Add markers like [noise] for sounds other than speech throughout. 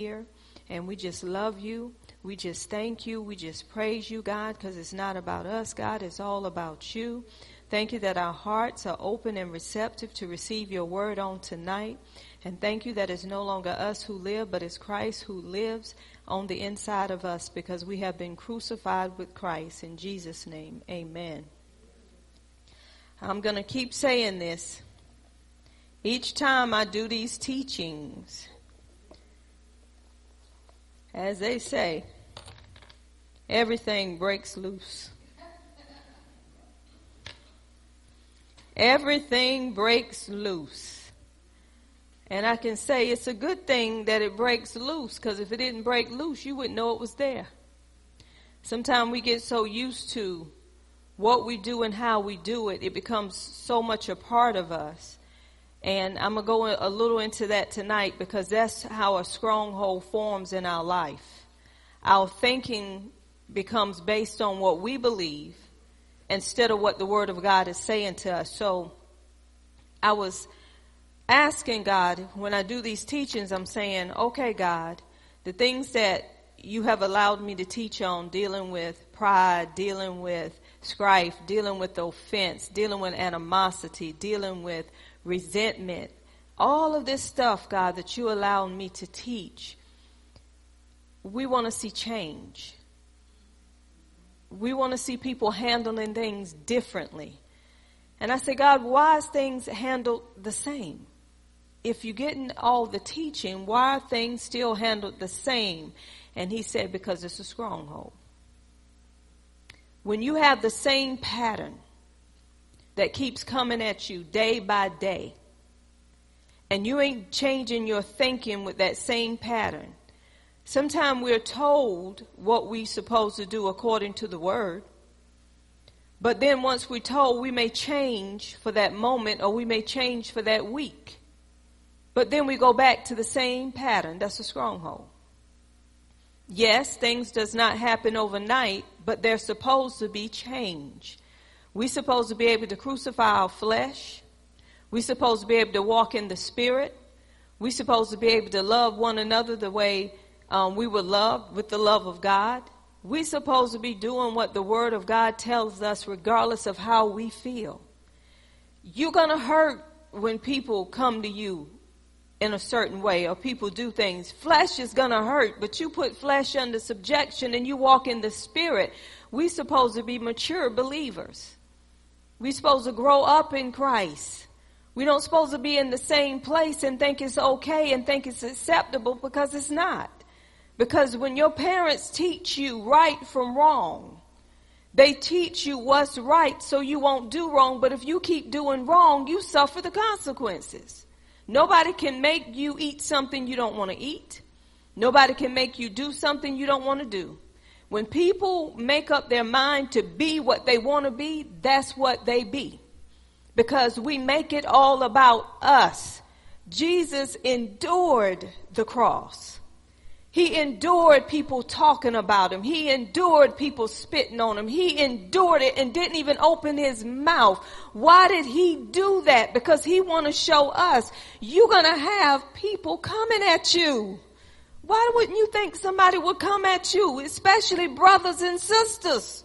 here. And we just love you. We just thank you. We just praise you, God, because it's not about us, God. It's all about you. Thank you that our hearts are open and receptive to receive your word on tonight. And thank you that it's no longer us who live, but it's Christ who lives on the inside of us because we have been crucified with Christ. In Jesus' name, amen. I'm going to keep saying this. Each time I do these teachings, as they say, everything breaks loose. Everything breaks loose. And I can say it's a good thing that it breaks loose because if it didn't break loose, you wouldn't know it was there. Sometimes we get so used to what we do and how we do it, it becomes so much a part of us. And I'm going to go a little into that tonight because that's how a stronghold forms in our life. Our thinking becomes based on what we believe instead of what the Word of God is saying to us. So I was asking God, when I do these teachings, I'm saying, okay, God, the things that you have allowed me to teach on dealing with pride, dealing with strife, dealing with offense, dealing with animosity, dealing with resentment, all of this stuff, God, that you allowed me to teach, we want to see change. We want to see people handling things differently. And I say, God, why is things handled the same? If you're getting all the teaching, why are things still handled the same? And he said, because it's a stronghold. When you have the same pattern, that keeps coming at you day by day, and you ain't changing your thinking with that same pattern, sometimes we're told what we're supposed to do according to the word. But then once we're told, we may change for that moment or we may change for that week. But then we go back to the same pattern. That's a stronghold. Yes, things does not happen overnight, but they're supposed to be change. We're supposed to be able to crucify our flesh. We're supposed to be able to walk in the spirit. We're supposed to be able to love one another the way um, we were loved with the love of God. We're supposed to be doing what the Word of God tells us, regardless of how we feel. You're going to hurt when people come to you in a certain way or people do things. Flesh is going to hurt, but you put flesh under subjection and you walk in the Spirit. We're supposed to be mature believers. We're supposed to grow up in Christ. We don't supposed to be in the same place and think it's okay and think it's acceptable because it's not. Because when your parents teach you right from wrong, they teach you what's right so you won't do wrong. But if you keep doing wrong, you suffer the consequences. Nobody can make you eat something you don't want to eat. Nobody can make you do something you don't want to do. When people make up their mind to be what they want to be, that's what they be. Because we make it all about us. Jesus endured the cross. He endured people talking about him. He endured people spitting on him. He endured it and didn't even open his mouth. Why did he do that? Because he want to show us you're going to have people coming at you. Why wouldn't you think somebody would come at you, especially brothers and sisters?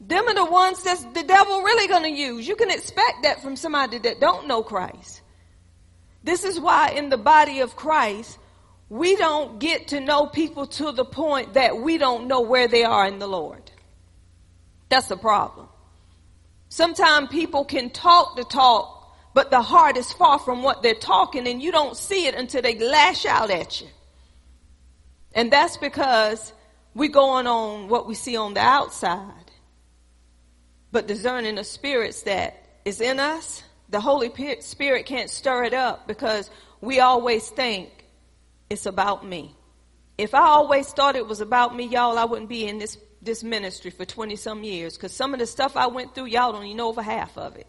Them are the ones that the devil really going to use. You can expect that from somebody that don't know Christ. This is why in the body of Christ, we don't get to know people to the point that we don't know where they are in the Lord. That's the problem. Sometimes people can talk the talk, but the heart is far from what they're talking and you don't see it until they lash out at you. And that's because we're going on what we see on the outside. But discerning the spirits that is in us, the Holy Spirit can't stir it up because we always think it's about me. If I always thought it was about me, y'all, I wouldn't be in this, this ministry for 20 some years because some of the stuff I went through, y'all don't even know over half of it.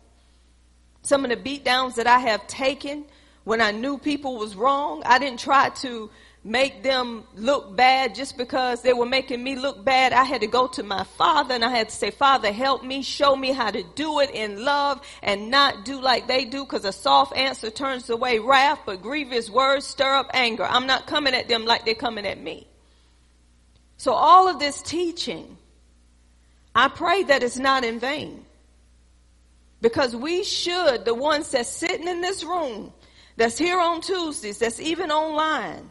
Some of the beat downs that I have taken when I knew people was wrong, I didn't try to make them look bad just because they were making me look bad. I had to go to my father and I had to say, Father, help me, show me how to do it in love and not do like they do because a soft answer turns away wrath, but grievous words stir up anger. I'm not coming at them like they're coming at me. So all of this teaching, I pray that it's not in vain. Because we should, the ones that's sitting in this room, that's here on Tuesdays, that's even online,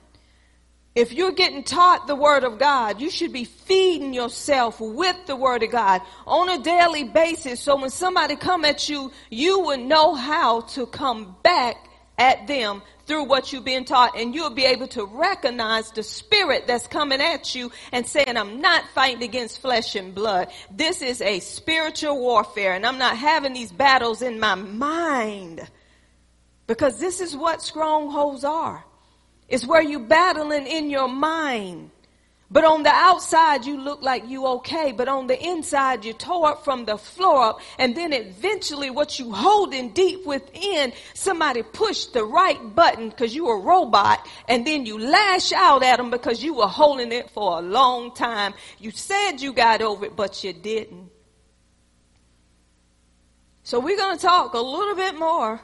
if you're getting taught the Word of God, you should be feeding yourself with the Word of God on a daily basis. So when somebody come at you, you will know how to come back at them through what you've been taught and you'll be able to recognize the spirit that's coming at you and saying, I'm not fighting against flesh and blood. This is a spiritual warfare and I'm not having these battles in my mind because this is what strongholds are. It's where you battling in your mind. But on the outside, you look like you okay. But on the inside, you tore up from the floor up. And then eventually what you holding deep within, somebody pushed the right button because you a robot. And then you lash out at them because you were holding it for a long time. You said you got over it, but you didn't. So we're going to talk a little bit more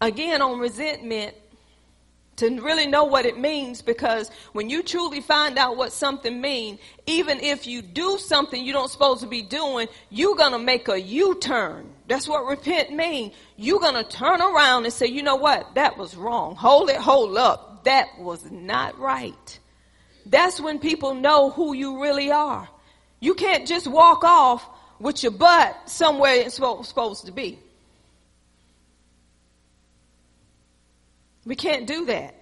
again on resentment to really know what it means because when you truly find out what something means, even if you do something you don't supposed to be doing, you're going to make a U-turn. That's what repent means. You're going to turn around and say, you know what? That was wrong. Hold it, hold up. That was not right. That's when people know who you really are. You can't just walk off with your butt somewhere it's supposed to be. We can't do that.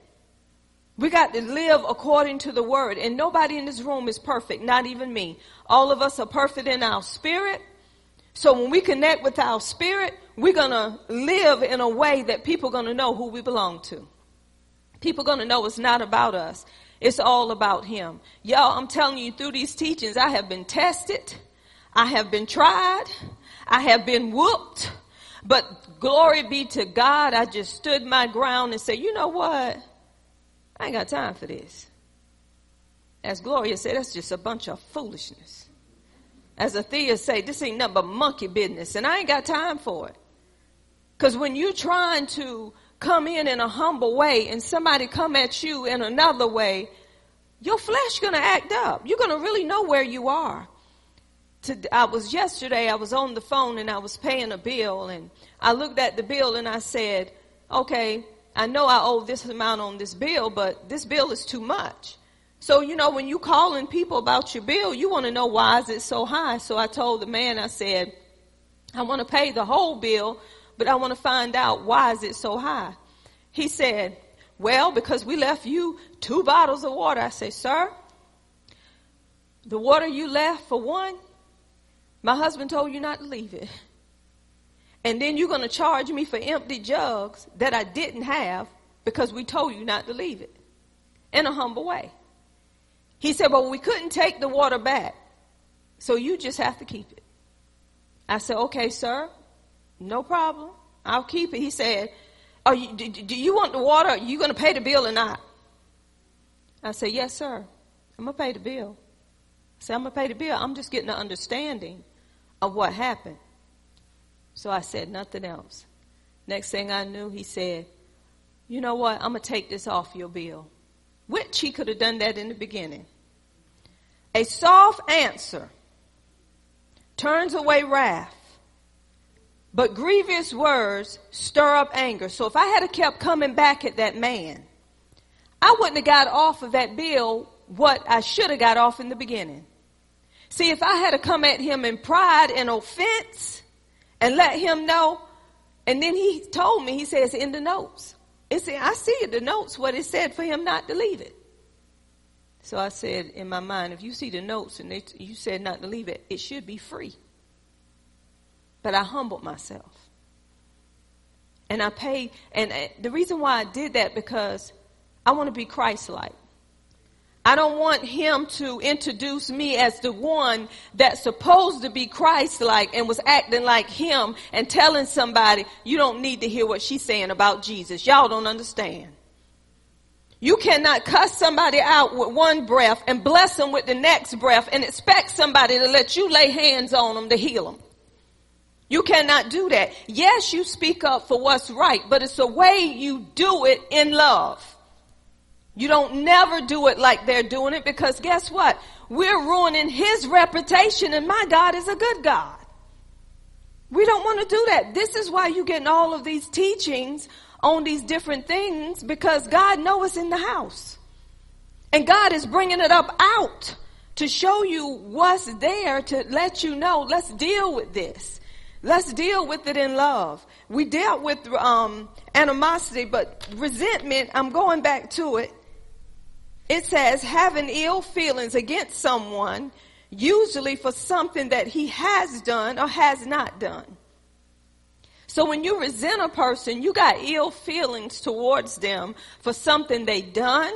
We got to live according to the word. And nobody in this room is perfect, not even me. All of us are perfect in our spirit. So when we connect with our spirit, we're going to live in a way that people are going to know who we belong to. People are going to know it's not about us. It's all about him. Y'all, I'm telling you through these teachings, I have been tested. I have been tried. I have been whooped. But glory be to God, I just stood my ground and said, you know what? I ain't got time for this. As Gloria said, that's just a bunch of foolishness. As Athea said, this ain't nothing but monkey business, and I ain't got time for it. Because when you're trying to come in in a humble way and somebody come at you in another way, your flesh gonna act up. You're gonna really know where you are to, I was yesterday, I was on the phone and I was paying a bill and I looked at the bill and I said, okay, I know I owe this amount on this bill, but this bill is too much. So, you know, when you calling people about your bill, you want to know why is it so high? So I told the man, I said, I want to pay the whole bill, but I want to find out why is it so high? He said, well, because we left you two bottles of water. I say, sir, the water you left for one my husband told you not to leave it. And then you're going to charge me for empty jugs that I didn't have because we told you not to leave it in a humble way. He said, Well, we couldn't take the water back, so you just have to keep it. I said, Okay, sir, no problem. I'll keep it. He said, Are you, do, do you want the water? Are you going to pay the bill or not? I said, Yes, sir. I'm going to pay the bill. I said, I'm going to pay the bill. I'm just getting an understanding of what happened. So I said nothing else. Next thing I knew, he said, You know what? I'm going to take this off your bill. Which he could have done that in the beginning. A soft answer turns away wrath, but grievous words stir up anger. So if I had kept coming back at that man, I wouldn't have got off of that bill what I should have got off in the beginning. See, if I had to come at him in pride and offense and let him know, and then he told me, he says in the notes, it's, I see in the notes what it said for him not to leave it. So I said in my mind, if you see the notes and you said not to leave it, it should be free. But I humbled myself. And I paid, and the reason why I did that because I want to be Christ-like. I don't want him to introduce me as the one that's supposed to be Christ-like and was acting like him and telling somebody, you don't need to hear what she's saying about Jesus. Y'all don't understand. You cannot cuss somebody out with one breath and bless them with the next breath and expect somebody to let you lay hands on them to heal them. You cannot do that. Yes, you speak up for what's right, but it's the way you do it in love. You don't never do it like they're doing it because guess what? We're ruining his reputation and my God is a good God. We don't want to do that. This is why you're getting all of these teachings on these different things because God knows it's in the house. And God is bringing it up out to show you what's there to let you know, let's deal with this. Let's deal with it in love. We dealt with um, animosity, but resentment, I'm going back to it. It says having ill feelings against someone, usually for something that he has done or has not done. So when you resent a person, you got ill feelings towards them for something they done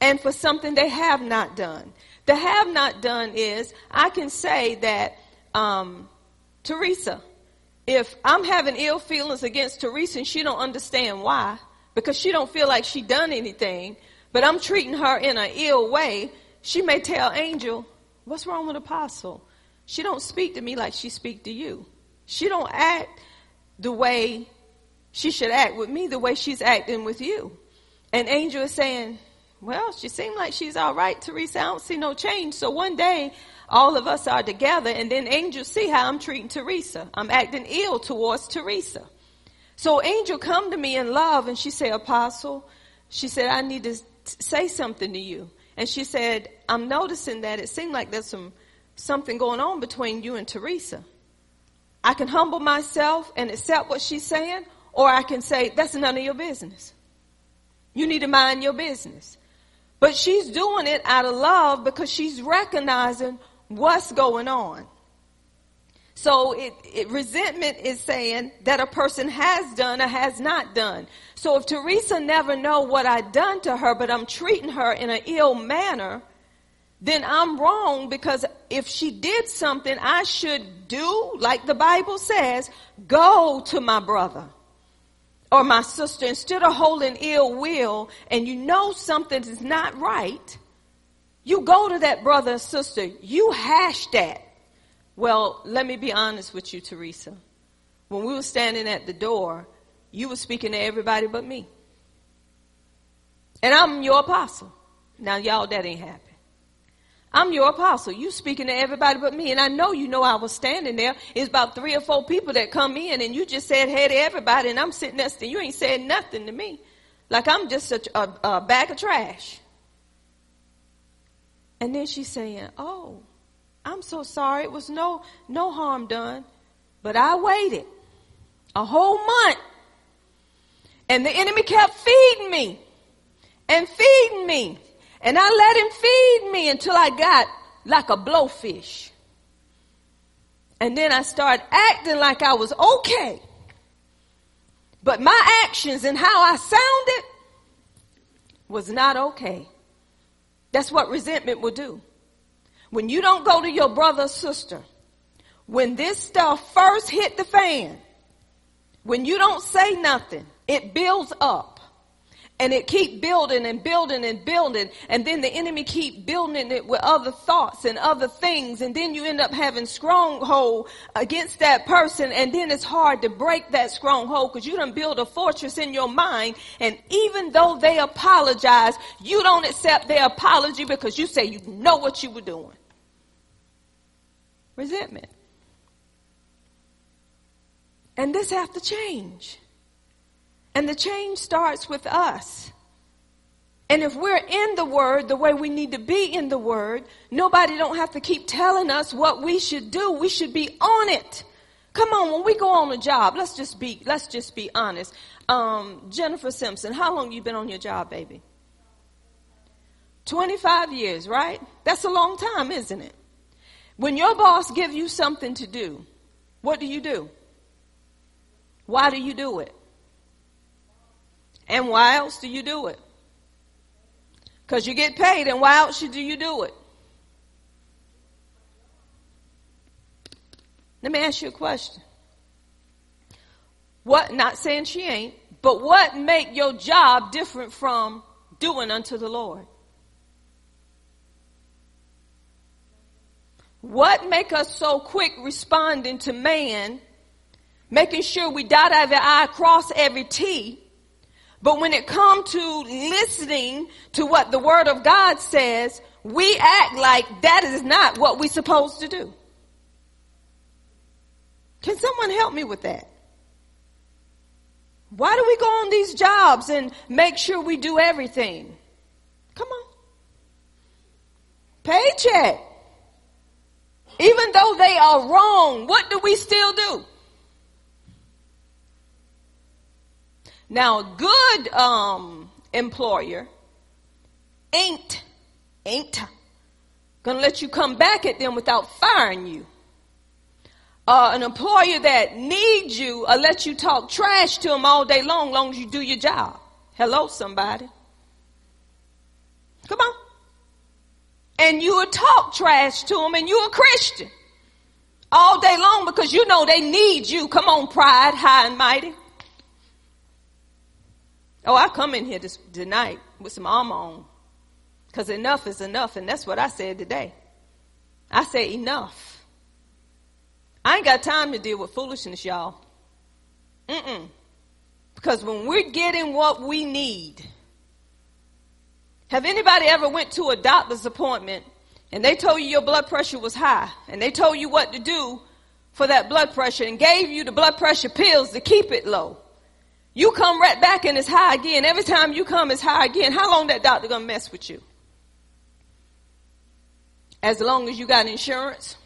and for something they have not done. The have not done is I can say that um, Teresa, if I'm having ill feelings against Teresa and she don't understand why, because she don't feel like she done anything, but I'm treating her in an ill way, she may tell Angel, what's wrong with Apostle? She don't speak to me like she speak to you. She don't act the way she should act with me, the way she's acting with you. And Angel is saying, well, she seemed like she's all right, Teresa. I don't see no change. So one day, all of us are together, and then Angel see how I'm treating Teresa. I'm acting ill towards Teresa. So Angel come to me in love, and she said, Apostle, she said, I need to say something to you. And she said, I'm noticing that it seemed like there's some something going on between you and Teresa. I can humble myself and accept what she's saying, or I can say, that's none of your business. You need to mind your business. But she's doing it out of love because she's recognizing what's going on. So it, it, resentment is saying that a person has done or has not done. So if Teresa never know what I done to her, but I'm treating her in an ill manner, then I'm wrong because if she did something I should do, like the Bible says, go to my brother or my sister instead of holding ill will and you know something is not right. You go to that brother and sister, you hash that. Well, let me be honest with you, Teresa. When we were standing at the door, you were speaking to everybody but me. And I'm your apostle. Now, y'all, that ain't happening. I'm your apostle. You speaking to everybody but me. And I know you know I was standing there. It's about three or four people that come in and you just said hey to everybody and I'm sitting next to you. ain't said nothing to me. Like I'm just a, a bag of trash. And then she's saying, oh, I'm so sorry. It was no, no harm done. But I waited a whole month and the enemy kept feeding me and feeding me and I let him feed me until I got like a blowfish. And then I started acting like I was okay. But my actions and how I sounded was not okay. That's what resentment will do. When you don't go to your brother or sister, when this stuff first hit the fan, when you don't say nothing, it builds up. And it keep building and building and building. And then the enemy keep building it with other thoughts and other things. And then you end up having stronghold against that person. And then it's hard to break that stronghold because you don't build a fortress in your mind. And even though they apologize you don't accept their apology because you say you know what you were doing resentment and this have to change and the change starts with us. And if we're in the word the way we need to be in the word, nobody don't have to keep telling us what we should do. We should be on it. Come on, when we go on a job, let's just be, let's just be honest. Um, Jennifer Simpson, how long you been on your job, baby? 25 years, right? That's a long time, isn't it? When your boss give you something to do, what do you do? Why do you do it? And why else do you do it? Because you get paid, and why else do you do it? Let me ask you a question. What, not saying she ain't, but what make your job different from doing unto the Lord? What make us so quick responding to man, making sure we dot every I, cross every T, but when it comes to listening to what the Word of God says, we act like that is not what we're supposed to do. Can someone help me with that? Why do we go on these jobs and make sure we do everything? Come on. Paycheck. Even though they are wrong, what do we still do? Now, a good um, employer ain't ain't gonna let you come back at them without firing you. Uh, an employer that needs you or let you talk trash to them all day long, long as you do your job. Hello, somebody. Come on. And you would talk trash to them and you're a Christian all day long because you know they need you. Come on, pride, high and mighty. Oh, I come in here this, tonight with some armor on. Because enough is enough, and that's what I said today. I say enough. I ain't got time to deal with foolishness, y'all. Mm-mm. Because when we're getting what we need, have anybody ever went to a doctor's appointment and they told you your blood pressure was high and they told you what to do for that blood pressure and gave you the blood pressure pills to keep it low? You come right back and it's high again. Every time you come, it's high again. How long that doctor gonna mess with you? As long as you got insurance.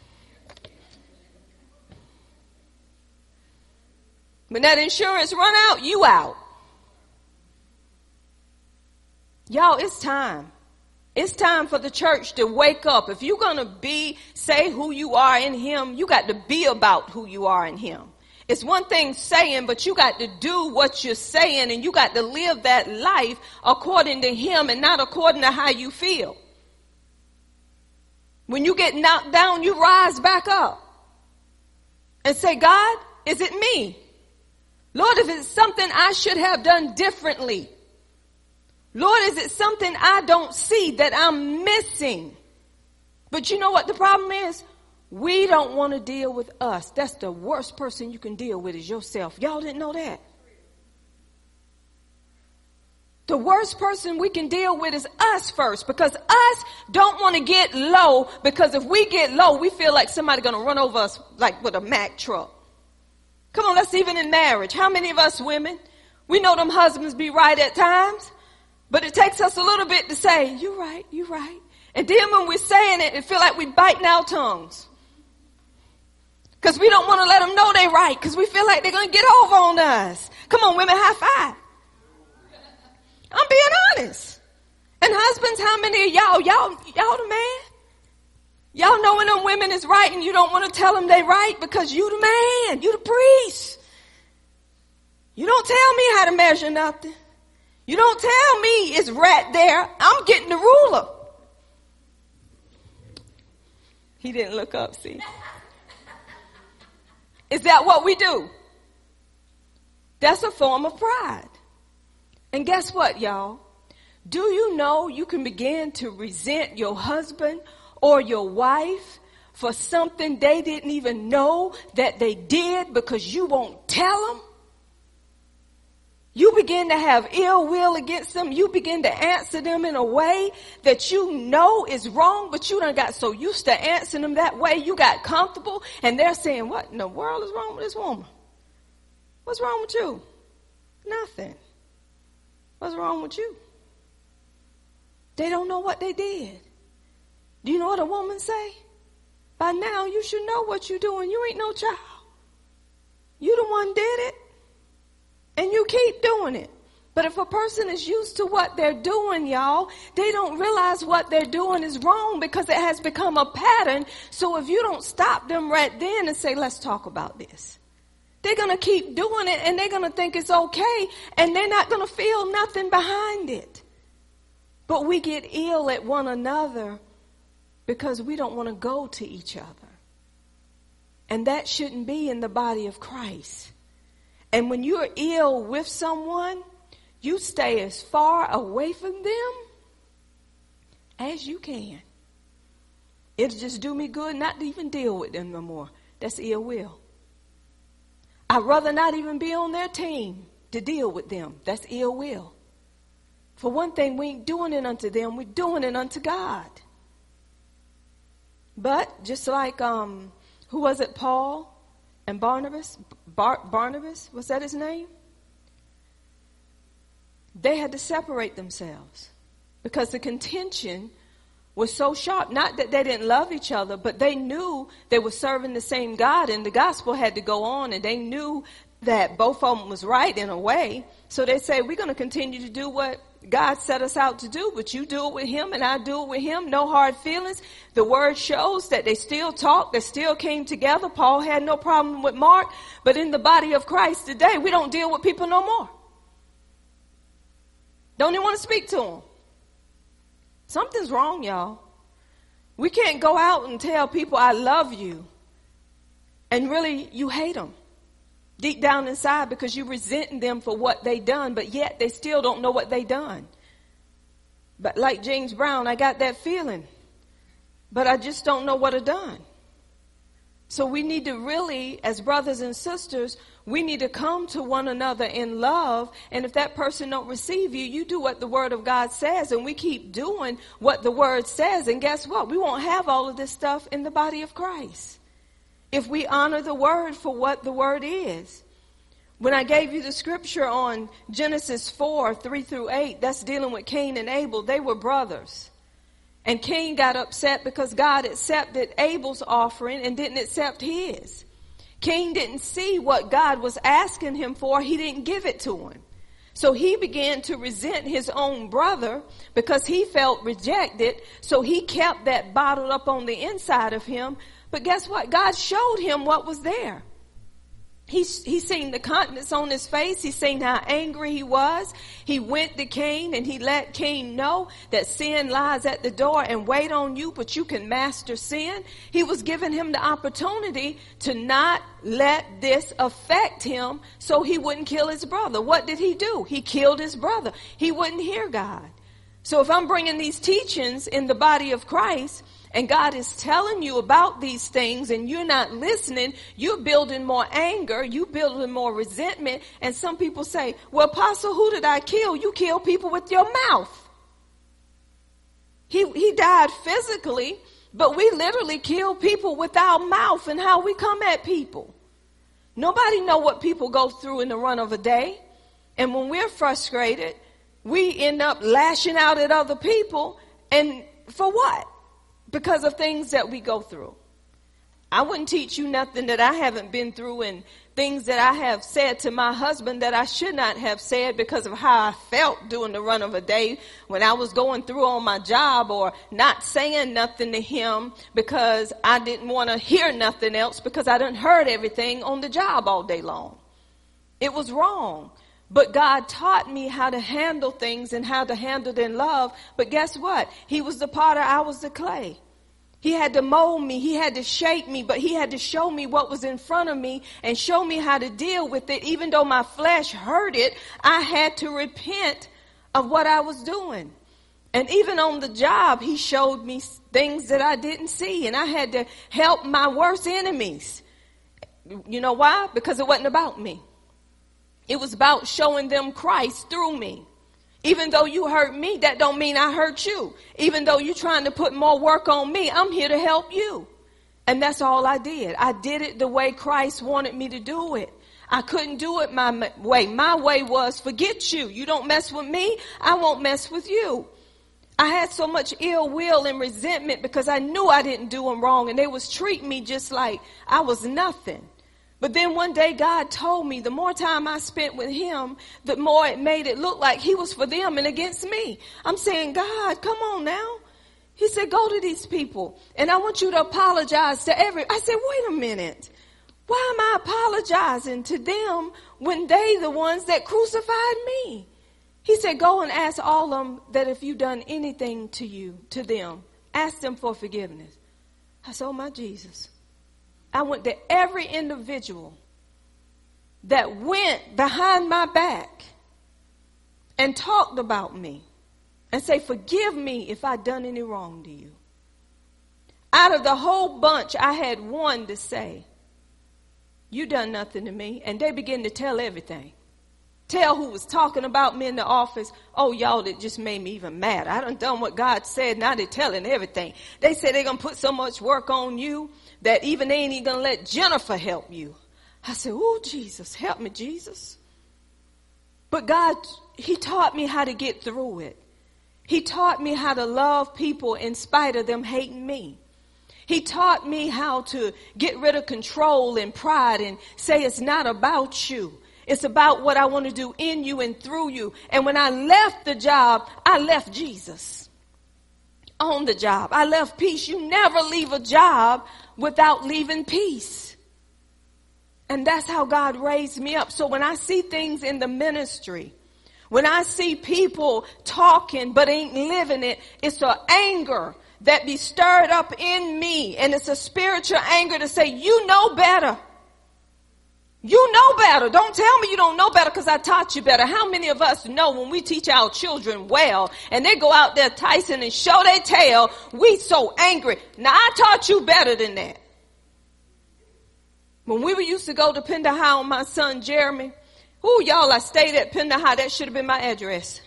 When that insurance run out, you out. Y'all, it's time. It's time for the church to wake up. If you're going to be, say who you are in Him, you got to be about who you are in Him. It's one thing saying, but you got to do what you're saying and you got to live that life according to Him and not according to how you feel. When you get knocked down, you rise back up and say, God, is it me? Lord, if it's something I should have done differently, Lord, is it something I don't see that I'm missing? But you know what the problem is? We don't want to deal with us. That's the worst person you can deal with is yourself. Y'all didn't know that. The worst person we can deal with is us first because us don't want to get low because if we get low, we feel like somebody going to run over us like with a Mack truck. Come on, let's even in marriage. How many of us women, we know them husbands be right at times, but it takes us a little bit to say, you're right, you're right. And then when we're saying it, it feel like we're biting our tongues. Cause we don't want to let them know they're right. Cause we feel like they're going to get over on us. Come on, women, high five. I'm being honest. And husbands, how many of y'all, y'all, y'all the man? Y'all know when them women is right and you don't want to tell them they right because you the man, you the priest. You don't tell me how to measure nothing. You don't tell me it's right there. I'm getting the ruler. He didn't look up, see. Is that what we do? That's a form of pride. And guess what, y'all? Do you know you can begin to resent your husband or your wife for something they didn't even know that they did because you won't tell them? You begin to have ill will against them. You begin to answer them in a way that you know is wrong, but you done got so used to answering them that way, you got comfortable, and they're saying, what in the world is wrong with this woman? What's wrong with you? Nothing. What's wrong with you? They don't know what they did. Do you know what a woman say? By now you should know what you're doing. You ain't no child. You the one did it. And you keep doing it. But if a person is used to what they're doing, y'all, they don't realize what they're doing is wrong because it has become a pattern. So if you don't stop them right then and say, let's talk about this, they're going to keep doing it and they're going to think it's okay and they're not going to feel nothing behind it. But we get ill at one another because we don't want to go to each other. And that shouldn't be in the body of Christ. And when you're ill with someone, you stay as far away from them as you can. It'll just do me good not to even deal with them no more. That's ill will. I'd rather not even be on their team to deal with them. That's ill will. For one thing, we ain't doing it unto them, we're doing it unto God. But just like um, who was it, Paul and Barnabas? Bar- Barnabas, was that his name? They had to separate themselves because the contention was so sharp. Not that they didn't love each other, but they knew they were serving the same God and the gospel had to go on and they knew that both of them was right in a way. So they say, we're going to continue to do what God set us out to do, but you do it with him and I do it with him. No hard feelings. The word shows that they still talk. They still came together. Paul had no problem with Mark, but in the body of Christ today, we don't deal with people no more. Don't even want to speak to them. Something's wrong, y'all. We can't go out and tell people I love you and really you hate them deep down inside because you resent them for what they done, but yet they still don't know what they done. But like James Brown, I got that feeling, but I just don't know what I done. So we need to really, as brothers and sisters, we need to come to one another in love. And if that person don't receive you, you do what the word of God says and we keep doing what the word says. And guess what? We won't have all of this stuff in the body of Christ if we honor the word for what the word is. When I gave you the scripture on Genesis 4, 3 through 8, that's dealing with Cain and Abel. They were brothers. And Cain got upset because God accepted Abel's offering and didn't accept his. Cain didn't see what God was asking him for. He didn't give it to him. So he began to resent his own brother because he felt rejected. So he kept that bottled up on the inside of him but guess what? God showed him what was there. He's, he's seen the countenance on his face. He's seen how angry he was. He went to Cain and he let Cain know that sin lies at the door and wait on you, but you can master sin. He was giving him the opportunity to not let this affect him so he wouldn't kill his brother. What did he do? He killed his brother. He wouldn't hear God. So if I'm bringing these teachings in the body of Christ, and God is telling you about these things and you're not listening, you're building more anger, You're building more resentment. And some people say, well, apostle, who did I kill? You kill people with your mouth. He, he died physically, but we literally kill people with our mouth and how we come at people. Nobody know what people go through in the run of a day. And when we're frustrated, we end up lashing out at other people. And for what? Because of things that we go through. I wouldn't teach you nothing that I haven't been through and things that I have said to my husband that I should not have said because of how I felt during the run of a day when I was going through on my job or not saying nothing to him because I didn't want to hear nothing else because I didn't heard everything on the job all day long. It was wrong. But God taught me how to handle things and how to handle it in love. But guess what? He was the potter, I was the clay. He had to mold me. He had to shape me, but he had to show me what was in front of me and show me how to deal with it. Even though my flesh hurt it, I had to repent of what I was doing. And even on the job, he showed me things that I didn't see and I had to help my worst enemies. You know why? Because it wasn't about me. It was about showing them Christ through me. Even though you hurt me, that don't mean I hurt you. Even though you're trying to put more work on me, I'm here to help you. And that's all I did. I did it the way Christ wanted me to do it. I couldn't do it my way. My way was forget you. You don't mess with me. I won't mess with you. I had so much ill will and resentment because I knew I didn't do them wrong and they was treating me just like I was nothing. But then one day God told me the more time I spent with him, the more it made it look like he was for them and against me. I'm saying, God, come on now. He said, go to these people and I want you to apologize to every, I said, wait a minute. Why am I apologizing to them when they the ones that crucified me? He said, go and ask all of them that if you've done anything to you, to them, ask them for forgiveness. I said, oh my Jesus. I went to every individual that went behind my back and talked about me and say, Forgive me if I done any wrong to you. Out of the whole bunch, I had one to say, You done nothing to me. And they begin to tell everything. Tell who was talking about me in the office. Oh, y'all, that just made me even mad. I done done what God said. Now they're telling everything. They said they're going to put so much work on you that even they ain't even to let Jennifer help you. I said, Oh, Jesus, help me, Jesus. But God, He taught me how to get through it. He taught me how to love people in spite of them hating me. He taught me how to get rid of control and pride and say it's not about you. It's about what I want to do in you and through you. And when I left the job, I left Jesus on the job. I left peace. You never leave a job without leaving peace. And that's how God raised me up. So when I see things in the ministry, when I see people talking but ain't living it, it's an anger that be stirred up in me. And it's a spiritual anger to say, you know better. You know better. Don't tell me you don't know better because I taught you better. How many of us know when we teach our children well and they go out there Tyson and show their tail, we so angry. Now I taught you better than that. When we were used to go to Pender High on my son Jeremy, who y'all, I stayed at Pender High. That should have been my address.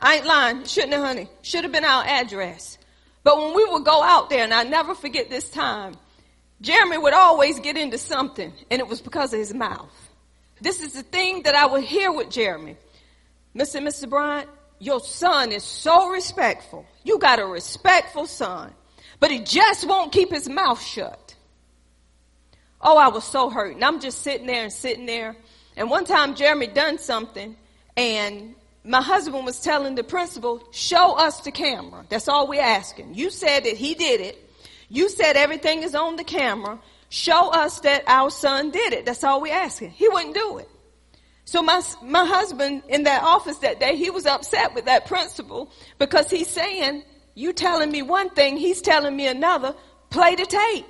I ain't lying. Shouldn't have, honey. Should have been our address. But when we would go out there, and I never forget this time, Jeremy would always get into something, and it was because of his mouth. This is the thing that I would hear with Jeremy. Mr. and Mr. Bryant, your son is so respectful. You got a respectful son, but he just won't keep his mouth shut. Oh, I was so hurt. And I'm just sitting there and sitting there. And one time Jeremy done something and my husband was telling the principal, show us the camera. That's all we're asking. You said that he did it. You said everything is on the camera. Show us that our son did it. That's all we're asking. He wouldn't do it. So my, my husband in that office that day, he was upset with that principal because he's saying, you telling me one thing, he's telling me another, play the tape.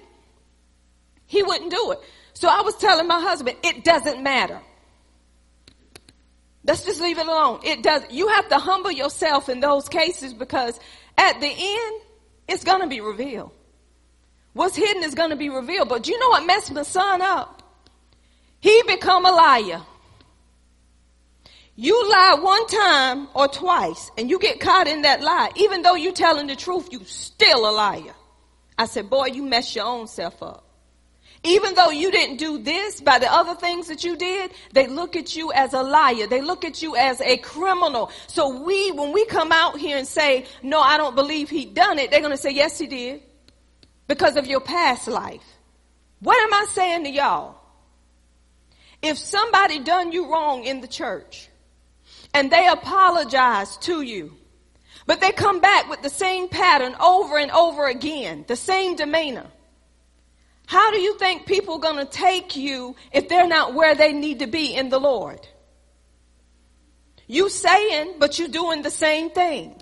He wouldn't do it. So I was telling my husband, it doesn't matter. Let's just leave it alone. It does. You have to humble yourself in those cases because at the end, it's going to be revealed. What's hidden is going to be revealed. But you know what messed my son up? He become a liar. You lie one time or twice and you get caught in that lie. Even though you're telling the truth, you still a liar. I said, boy, you mess your own self up. Even though you didn't do this by the other things that you did, they look at you as a liar. They look at you as a criminal. So we, when we come out here and say, no, I don't believe he done it, they're going to say, yes, he did because of your past life. What am I saying to y'all? If somebody done you wrong in the church and they apologize to you, but they come back with the same pattern over and over again, the same demeanor. How do you think people going to take you if they're not where they need to be in the Lord? You saying, but you doing the same thing.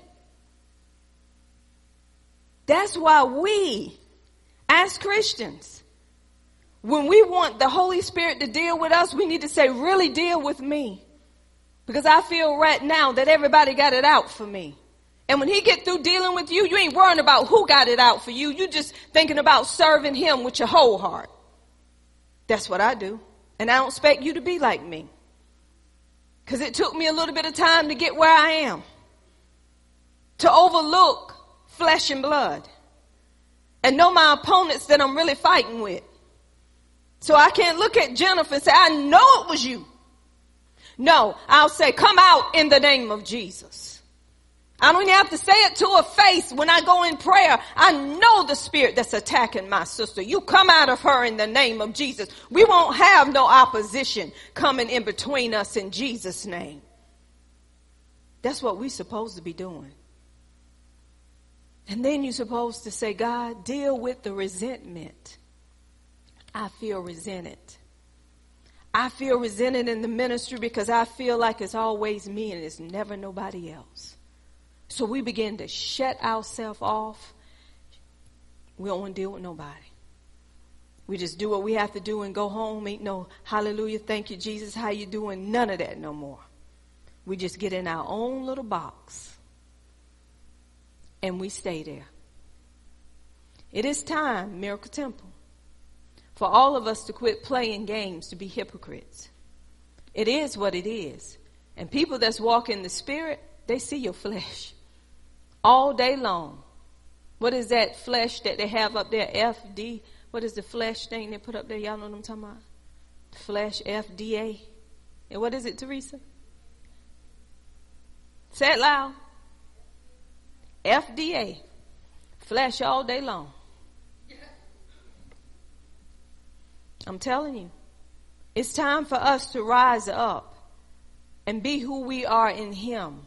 That's why we as Christians, when we want the Holy Spirit to deal with us, we need to say, really deal with me. Because I feel right now that everybody got it out for me. And when he get through dealing with you, you ain't worrying about who got it out for you. You just thinking about serving him with your whole heart. That's what I do. And I don't expect you to be like me. Because it took me a little bit of time to get where I am. To overlook flesh and blood and know my opponents that I'm really fighting with. So I can't look at Jennifer and say, I know it was you. No, I'll say, come out in the name of Jesus. I don't even have to say it to her face when I go in prayer. I know the spirit that's attacking my sister. You come out of her in the name of Jesus. We won't have no opposition coming in between us in Jesus' name. That's what we're supposed to be doing. And then you're supposed to say, God, deal with the resentment. I feel resented. I feel resented in the ministry because I feel like it's always me and it's never nobody else. So we begin to shut ourselves off. We don't want to deal with nobody. We just do what we have to do and go home. Ain't no hallelujah, thank you, Jesus, how you doing? None of that no more. We just get in our own little box and we stay there. It is time, Miracle Temple, for all of us to quit playing games to be hypocrites. It is what it is. And people that's walking the spirit, they see your flesh all day long. What is that flesh that they have up there? FD. What is the flesh thing they put up there? Y'all know what I'm talking about? Flesh, FDA. And what is it, Teresa? Say it loud. FDA. Flesh all day long. I'm telling you. It's time for us to rise up and be who we are in Him.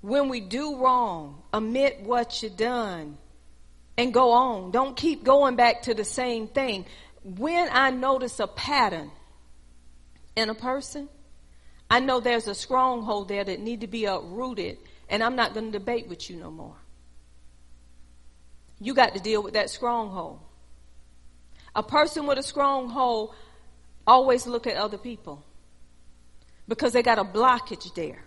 When we do wrong, admit what you done and go on. Don't keep going back to the same thing. When I notice a pattern in a person, I know there's a stronghold there that need to be uprooted and I'm not going to debate with you no more. You got to deal with that stronghold. A person with a stronghold always look at other people because they got a blockage there.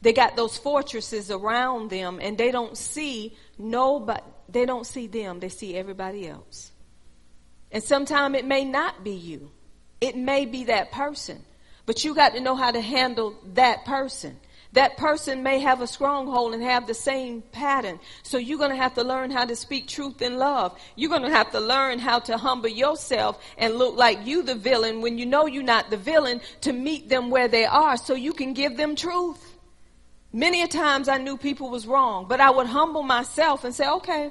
They got those fortresses around them and they don't see nobody, they don't see them, they see everybody else. And sometimes it may not be you. It may be that person. But you got to know how to handle that person. That person may have a stronghold and have the same pattern. So you're going to have to learn how to speak truth in love. You're going to have to learn how to humble yourself and look like you the villain when you know you're not the villain to meet them where they are so you can give them truth. Many a times I knew people was wrong, but I would humble myself and say, okay,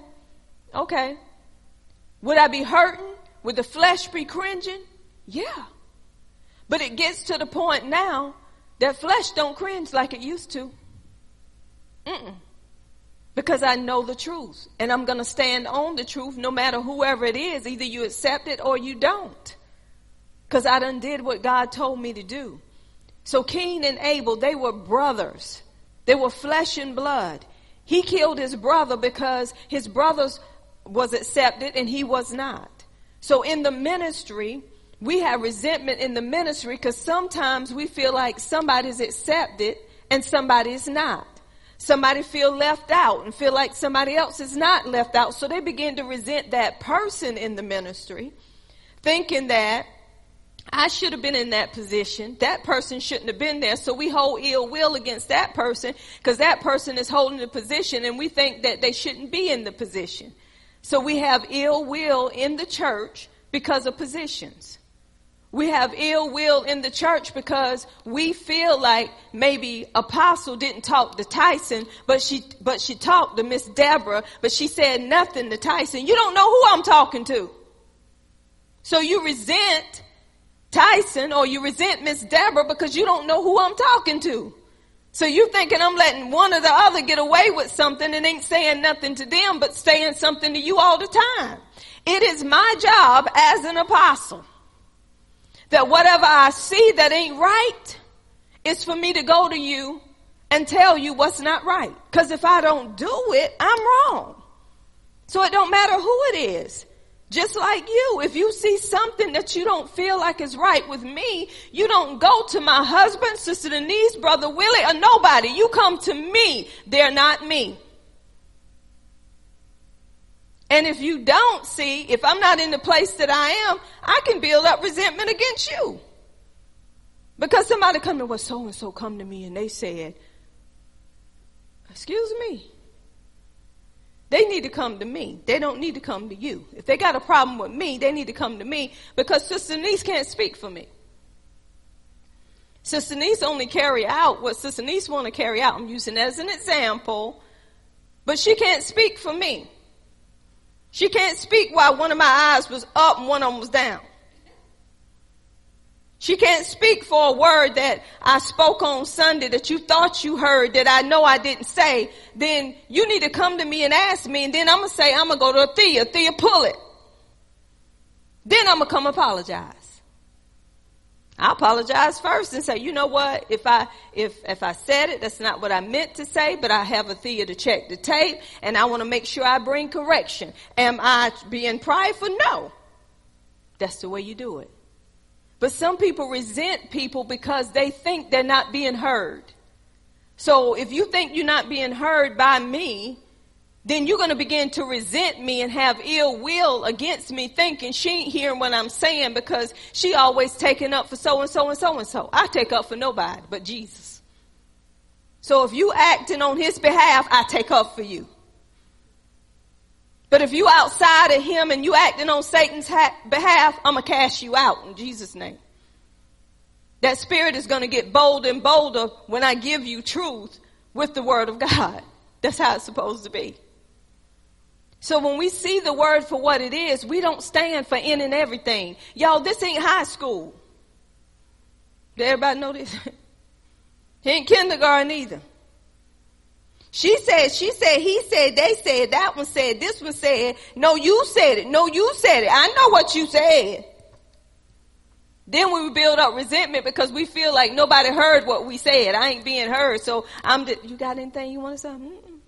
okay. Would I be hurting? Would the flesh be cringing? Yeah. But it gets to the point now that flesh don't cringe like it used to. Mm-mm. Because I know the truth. And I'm going to stand on the truth no matter whoever it is. Either you accept it or you don't. Because I done did what God told me to do. So Cain and Abel, they were brothers. They were flesh and blood. He killed his brother because his brothers was accepted and he was not. So in the ministry, we have resentment in the ministry because sometimes we feel like somebody's accepted and somebody is not. Somebody feel left out and feel like somebody else is not left out. So they begin to resent that person in the ministry, thinking that I should have been in that position. That person shouldn't have been there. So we hold ill will against that person because that person is holding the position and we think that they shouldn't be in the position. So we have ill will in the church because of positions. We have ill will in the church because we feel like maybe Apostle didn't talk to Tyson, but she, but she talked to Miss Deborah, but she said nothing to Tyson. You don't know who I'm talking to. So you resent Tyson or you resent Miss Deborah because you don't know who I'm talking to. So you thinking I'm letting one or the other get away with something and ain't saying nothing to them, but saying something to you all the time. It is my job as an apostle that whatever I see that ain't right is for me to go to you and tell you what's not right. Cause if I don't do it, I'm wrong. So it don't matter who it is. Just like you, if you see something that you don't feel like is right with me, you don't go to my husband, sister Denise, brother Willie, or nobody. You come to me. They're not me. And if you don't see, if I'm not in the place that I am, I can build up resentment against you. Because somebody come to, well, so and so come to me and they said, excuse me. They need to come to me. They don't need to come to you. If they got a problem with me, they need to come to me because Sister Niece can't speak for me. Sister Niece only carry out what Sister Niece want to carry out. I'm using as an example, but she can't speak for me. She can't speak while one of my eyes was up and one of them was down. She can't speak for a word that I spoke on Sunday that you thought you heard that I know I didn't say. Then you need to come to me and ask me and then I'm going to say, I'm going to go to Thea. Thea, pull it. Then I'm going to come apologize. I apologize first and say, you know what? If I, if, if I said it, that's not what I meant to say, but I have a Thea to check the tape and I want to make sure I bring correction. Am I being prideful? No. That's the way you do it. But some people resent people because they think they're not being heard. So if you think you're not being heard by me, then you're going to begin to resent me and have ill will against me thinking she ain't hearing what I'm saying because she always taking up for so and so and so and so. I take up for nobody but Jesus. So if you acting on his behalf, I take up for you. But if you outside of him and you acting on Satan's ha- behalf, I'm going to cast you out in Jesus' name. That spirit is going to get bolder and bolder when I give you truth with the word of God. That's how it's supposed to be. So when we see the word for what it is, we don't stand for in and everything. Y'all, this ain't high school. Did everybody know this? [laughs] ain't kindergarten either. She said, she said, he said, they said, that one said, this one said, no, you said it. No, you said it. I know what you said. Then we build up resentment because we feel like nobody heard what we said. I ain't being heard. So I'm, the, you got anything you want to say? Mm-mm.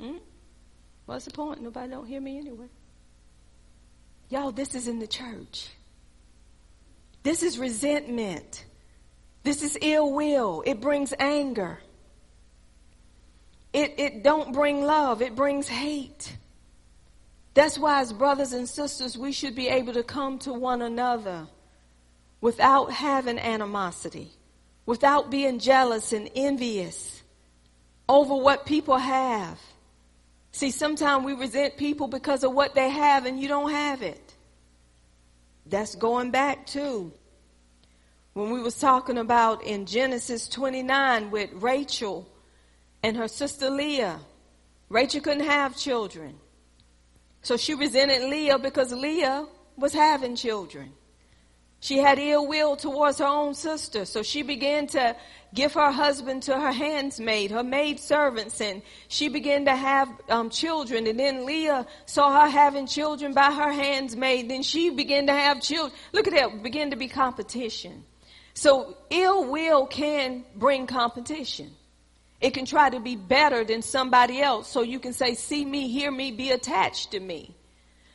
Mm-mm. What's the point? Nobody don't hear me anyway. Y'all, this is in the church. This is resentment. This is ill will. It brings anger. It, it don't bring love. It brings hate. That's why as brothers and sisters, we should be able to come to one another without having animosity, without being jealous and envious over what people have. See, sometimes we resent people because of what they have and you don't have it. That's going back to when we was talking about in Genesis 29 with Rachel and her sister Leah. Rachel couldn't have children. So she resented Leah because Leah was having children. She had ill will towards her own sister, so she began to give her husband to her handsmaid, her maid servants, and she began to have um, children. And then Leah saw her having children by her handsmaid. Then she began to have children. Look at that, begin to be competition. So ill will can bring competition. It can try to be better than somebody else. So you can say, see me, hear me, be attached to me.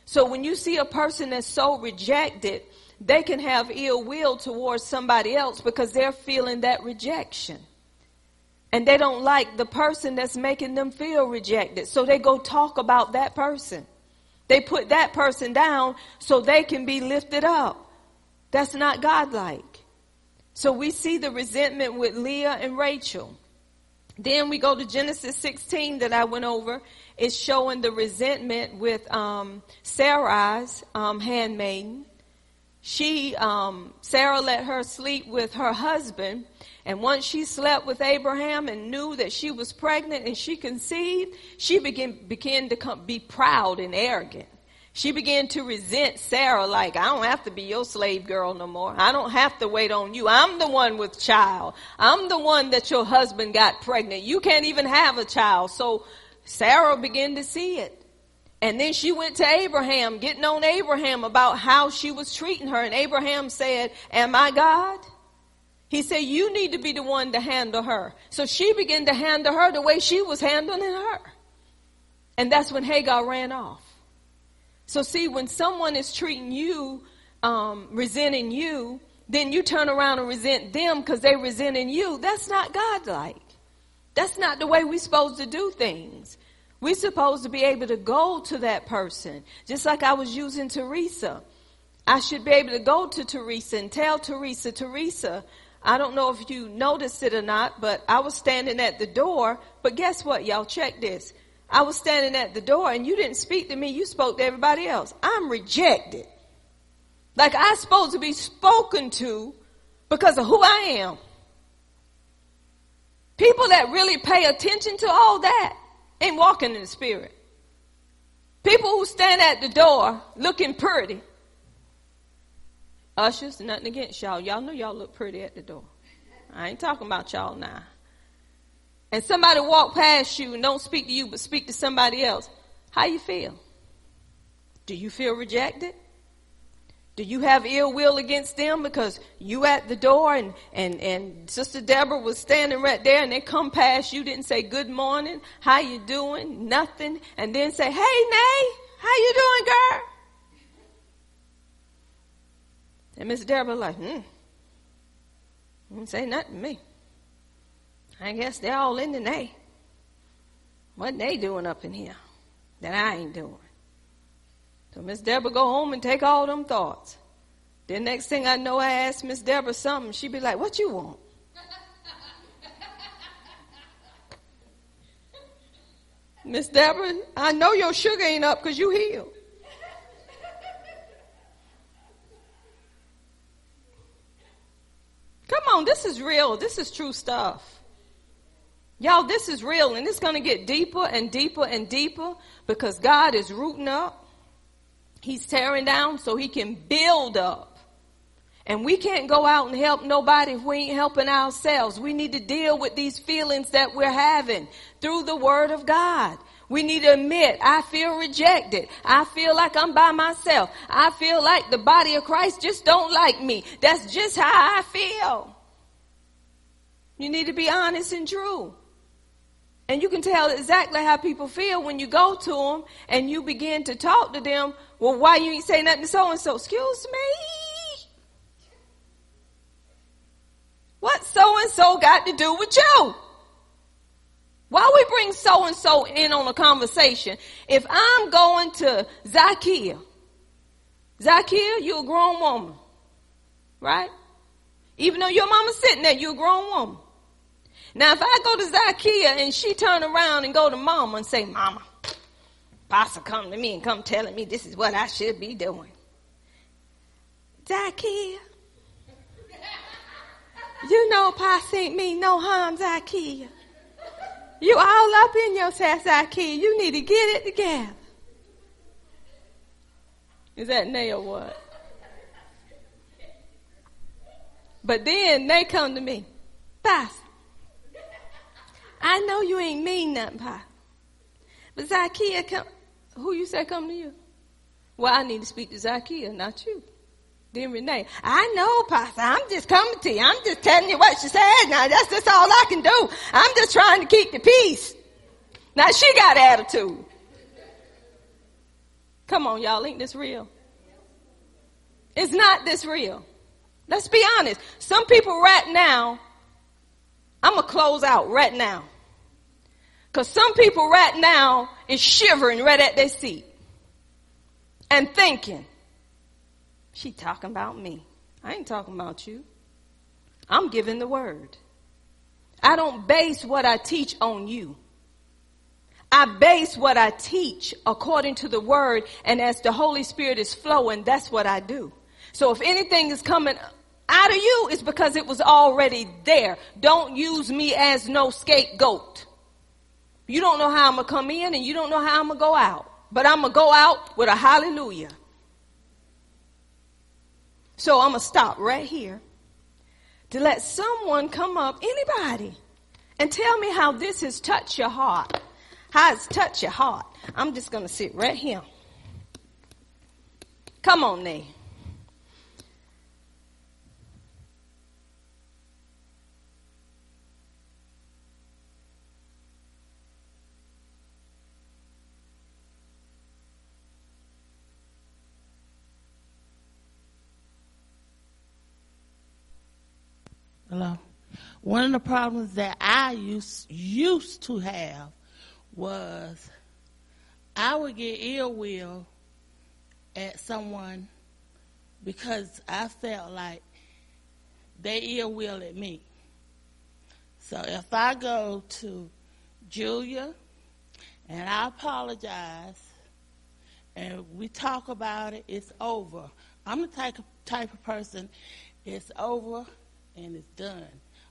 So when you see a person that's so rejected, they can have ill will towards somebody else because they're feeling that rejection. And they don't like the person that's making them feel rejected. So they go talk about that person. They put that person down so they can be lifted up. That's not godlike. So we see the resentment with Leah and Rachel. Then we go to Genesis 16 that I went over. It's showing the resentment with um, Sarai's um, handmaiden she, um, Sarah let her sleep with her husband. And once she slept with Abraham and knew that she was pregnant and she conceived, she began, began to come, be proud and arrogant. She began to resent Sarah like, I don't have to be your slave girl no more. I don't have to wait on you. I'm the one with child. I'm the one that your husband got pregnant. You can't even have a child. So Sarah began to see it. And then she went to Abraham, getting on Abraham about how she was treating her. And Abraham said, Am I God? He said, You need to be the one to handle her. So she began to handle her the way she was handling her. And that's when Hagar ran off. So, see, when someone is treating you, um, resenting you, then you turn around and resent them because they're resenting you. That's not godlike. That's not the way we're supposed to do things. We're supposed to be able to go to that person. Just like I was using Teresa. I should be able to go to Teresa and tell Teresa, Teresa, I don't know if you noticed it or not, but I was standing at the door. But guess what, y'all? Check this. I was standing at the door and you didn't speak to me. You spoke to everybody else. I'm rejected. Like I'm supposed to be spoken to because of who I am. People that really pay attention to all that ain't walking in the spirit. People who stand at the door looking pretty. Ushers, nothing against y'all. Y'all know y'all look pretty at the door. I ain't talking about y'all now. And somebody walk past you and don't speak to you but speak to somebody else. How you feel? Do you feel rejected? Do you have ill will against them because you at the door and, and, and Sister Deborah was standing right there and they come past you, didn't say good morning, how you doing, nothing, and then say, hey Nay, how you doing girl? And Miss Deborah like, hmm, didn't say nothing to me. I guess they're all in the nay. What they doing up in here that I ain't doing? So Miss Deborah go home and take all them thoughts. The next thing I know, I ask Miss Deborah something. She be like, "What you want?" [laughs] Miss Deborah, I know your sugar ain't up because you healed. Come on, this is real. This is true stuff. Y'all, this is real and it's going to get deeper and deeper and deeper because God is rooting up. He's tearing down so he can build up. And we can't go out and help nobody if we ain't helping ourselves. We need to deal with these feelings that we're having through the word of God. We need to admit, I feel rejected. I feel like I'm by myself. I feel like the body of Christ just don't like me. That's just how I feel. You need to be honest and true. And you can tell exactly how people feel when you go to them and you begin to talk to them. Well, why you ain't say nothing to so and so? Excuse me. What so and so got to do with you? Why we bring so and so in on a conversation? If I'm going to Zakia, Zakia, you're a grown woman, right? Even though your mama's sitting there, you're a grown woman. Now, if I go to Zakia and she turn around and go to mama and say, Mama, Pastor come to me and come telling me this is what I should be doing. Zakia, you know Pastor ain't mean no harm, Zakia. You all up in yourself, Zakia. You need to get it together. Is that nay or what? But then they come to me, Pastor. I know you ain't mean nothing, Pa. But Zacchaeus come, who you say come to you? Well, I need to speak to Zacchaeus, not you. Then Renee, I know, Pastor. I'm just coming to you. I'm just telling you what she said. Now that's just all I can do. I'm just trying to keep the peace. Now she got attitude. Come on, y'all. Ain't this real? It's not this real. Let's be honest. Some people right now, I'm going to close out right now. Because some people right now is shivering right at their seat and thinking, she talking about me. I ain't talking about you. I'm giving the word. I don't base what I teach on you. I base what I teach according to the word, and as the Holy Spirit is flowing, that's what I do. So if anything is coming out of you, it's because it was already there. Don't use me as no scapegoat. You don't know how I'm going to come in and you don't know how I'm going to go out. But I'm going to go out with a hallelujah. So I'm going to stop right here to let someone come up, anybody, and tell me how this has touched your heart. How it's touched your heart. I'm just going to sit right here. Come on, Nay. Hello. One of the problems that I used used to have was I would get ill will at someone because I felt like they ill will at me. So if I go to Julia and I apologize and we talk about it, it's over. I'm the type of, type of person, it's over and it's done.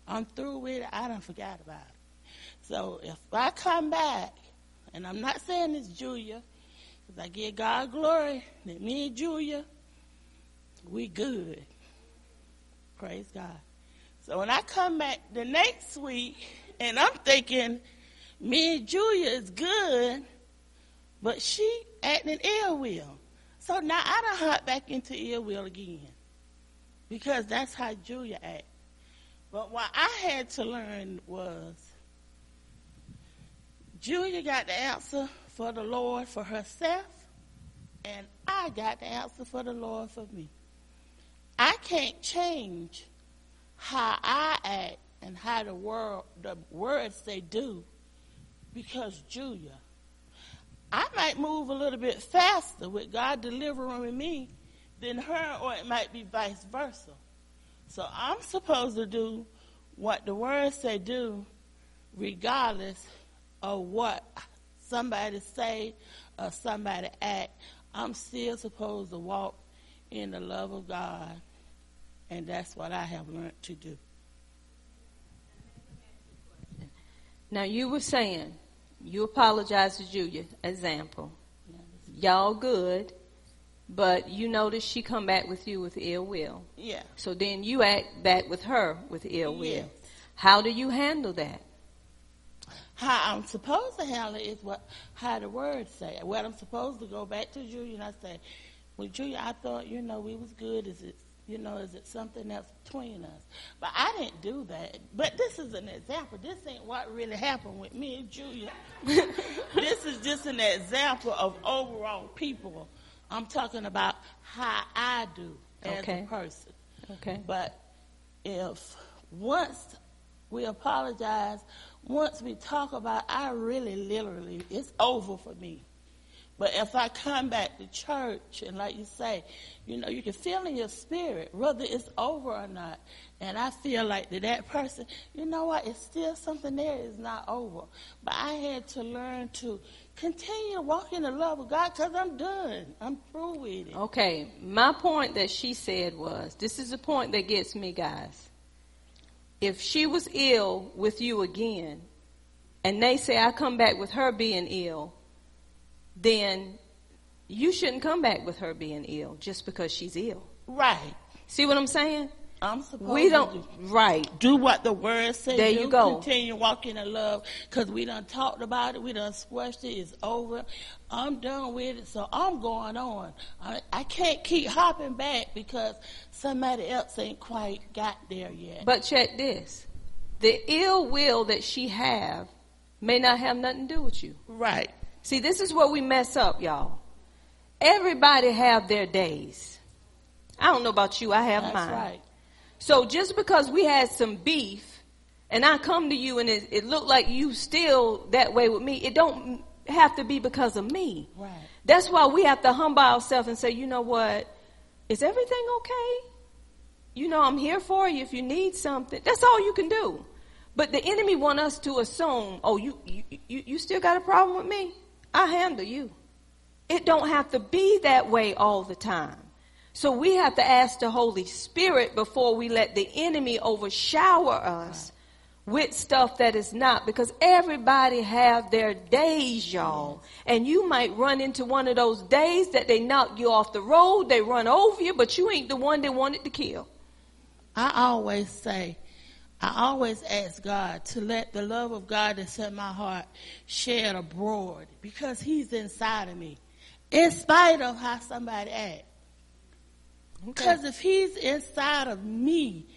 I'm through with it. I don't forgot about it. So if I come back, and I'm not saying it's Julia, because I give God glory that me and Julia, we good. Praise God. So when I come back the next week, and I'm thinking, me and Julia is good, but she acting ill will. So now I don't hunt back into ill will again. Because that's how Julia acts. But what I had to learn was Julia got the answer for the Lord for herself, and I got the answer for the Lord for me. I can't change how I act and how the world the words they do because Julia. I might move a little bit faster with God delivering me than her, or it might be vice versa. So I'm supposed to do what the words say do, regardless of what somebody say or somebody act. I'm still supposed to walk in the love of God, and that's what I have learned to do. Now you were saying you apologize to Julia. Example, y'all good, but you notice she come back with you with ill will. Yeah. So then you act back with her with ill will. Yes. How do you handle that? How I'm supposed to handle it is what how the words say. What I'm supposed to go back to Julia and I say, Well Julia, I thought, you know, we was good. Is it you know, is it something else between us? But I didn't do that. But this is an example. This ain't what really happened with me and Julia. [laughs] this is just an example of overall people. I'm talking about how I do as Okay. a person. Okay. But if once we apologize, once we talk about, I really literally, it's over for me. But if I come back to church and like you say, you know, you can feel in your spirit whether it's over or not. And I feel like that that person, you know what, it's still something there, it's not over. But I had to learn to continue to walk in the love of God because I'm done. I'm through with it. Okay, my point that she said was this is the point that gets me, guys. If she was ill with you again, and they say I come back with her being ill, then you shouldn't come back with her being ill just because she's ill. Right. See what I'm saying? I'm supposed We don't, right. do what the word says. There do, you go. Continue walking in love because we done talked about it. We done squashed it. It's over. I'm done with it. So I'm going on. I, I can't keep hopping back because somebody else ain't quite got there yet. But check this. The ill will that she have may not have nothing to do with you. right. See, this is where we mess up, y'all. Everybody have their days. I don't know about you, I have That's mine. right. So just because we had some beef and I come to you and it, it looked like you still that way with me, it don't have to be because of me. Right. That's why we have to humble ourselves and say, you know what? Is everything okay? You know, I'm here for you if you need something. That's all you can do. But the enemy want us to assume, oh, you, you, you, you still got a problem with me? I handle you. It don't have to be that way all the time. So we have to ask the Holy Spirit before we let the enemy overshower us with stuff that is not because everybody have their days, y'all. And you might run into one of those days that they knock you off the road, they run over you, but you ain't the one they wanted to kill. I always say, I always ask God to let the love of God that's in my heart shed abroad because He's inside of me, in spite of how somebody acts. Because if He's inside of me,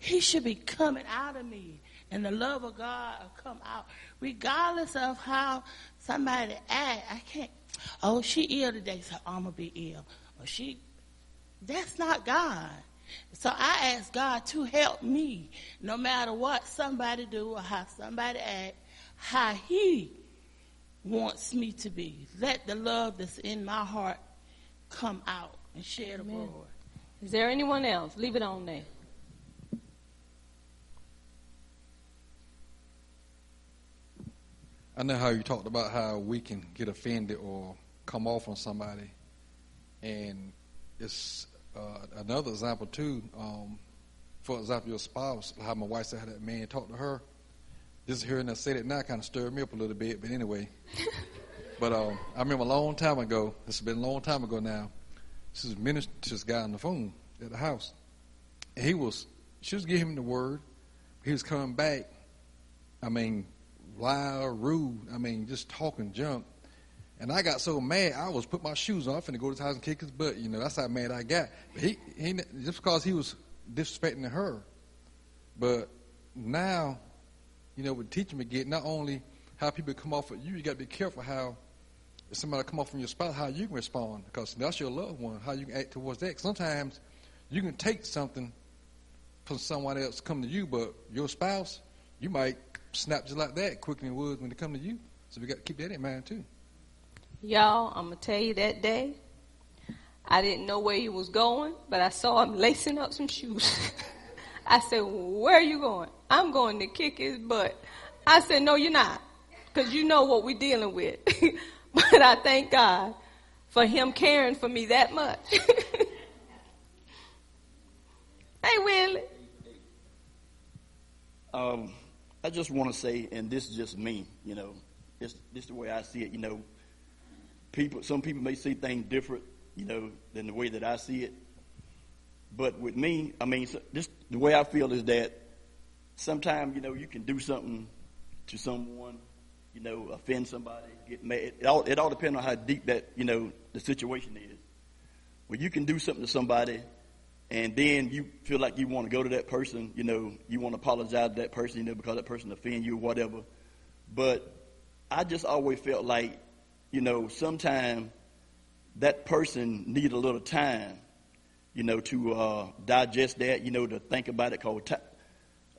He should be coming out of me, and the love of God will come out, regardless of how somebody act. I can't. Oh, she ill today, so I'm gonna be ill. Or she that's not God. So I ask God to help me, no matter what somebody do or how somebody act, how He wants me to be. Let the love that's in my heart come out and shed Amen. abroad. Is there anyone else? Leave it on there. I know how you talked about how we can get offended or come off on somebody, and it's uh, another example too. Um, for example, your spouse, how my wife said how that man talked to her. Just hearing her say that now kind of stirred me up a little bit. But anyway, [laughs] but um, I remember a long time ago. This has been a long time ago now. This is minister this guy on the phone at the house. And he was, she was giving him the word. He was coming back. I mean, loud, rude. I mean, just talking junk. And I got so mad, I was put my shoes on, finna go to his house and kick his butt. You know, that's how mad I got. But he, he just because he was disrespecting her. But now, you know, with teaching me get not only how people come off of you, you got to be careful how if somebody come off from your spouse, how you can respond because that's your loved one, how you can act towards that. sometimes you can take something from someone else come to you, but your spouse, you might snap just like that quicker than it would when they come to you. So we got to keep that in mind too. Y'all, I'm gonna tell you that day. I didn't know where he was going, but I saw him lacing up some shoes. [laughs] I said, "Where are you going?" I'm going to kick his butt. I said, "No, you're not, because you know what we're dealing with." [laughs] but I thank God for him caring for me that much. [laughs] hey, Willie. Um, I just want to say, and this is just me, you know, this this the way I see it. You know, people, some people may see things different, you know, than the way that I see it. But with me, I mean, this the way I feel is that sometimes you know you can do something to someone, you know, offend somebody, get mad. It all it all depends on how deep that you know the situation is. Well, you can do something to somebody, and then you feel like you want to go to that person, you know, you want to apologize to that person, you know, because that person offended you or whatever. But I just always felt like, you know, sometimes that person need a little time, you know, to uh, digest that, you know, to think about it. Called t-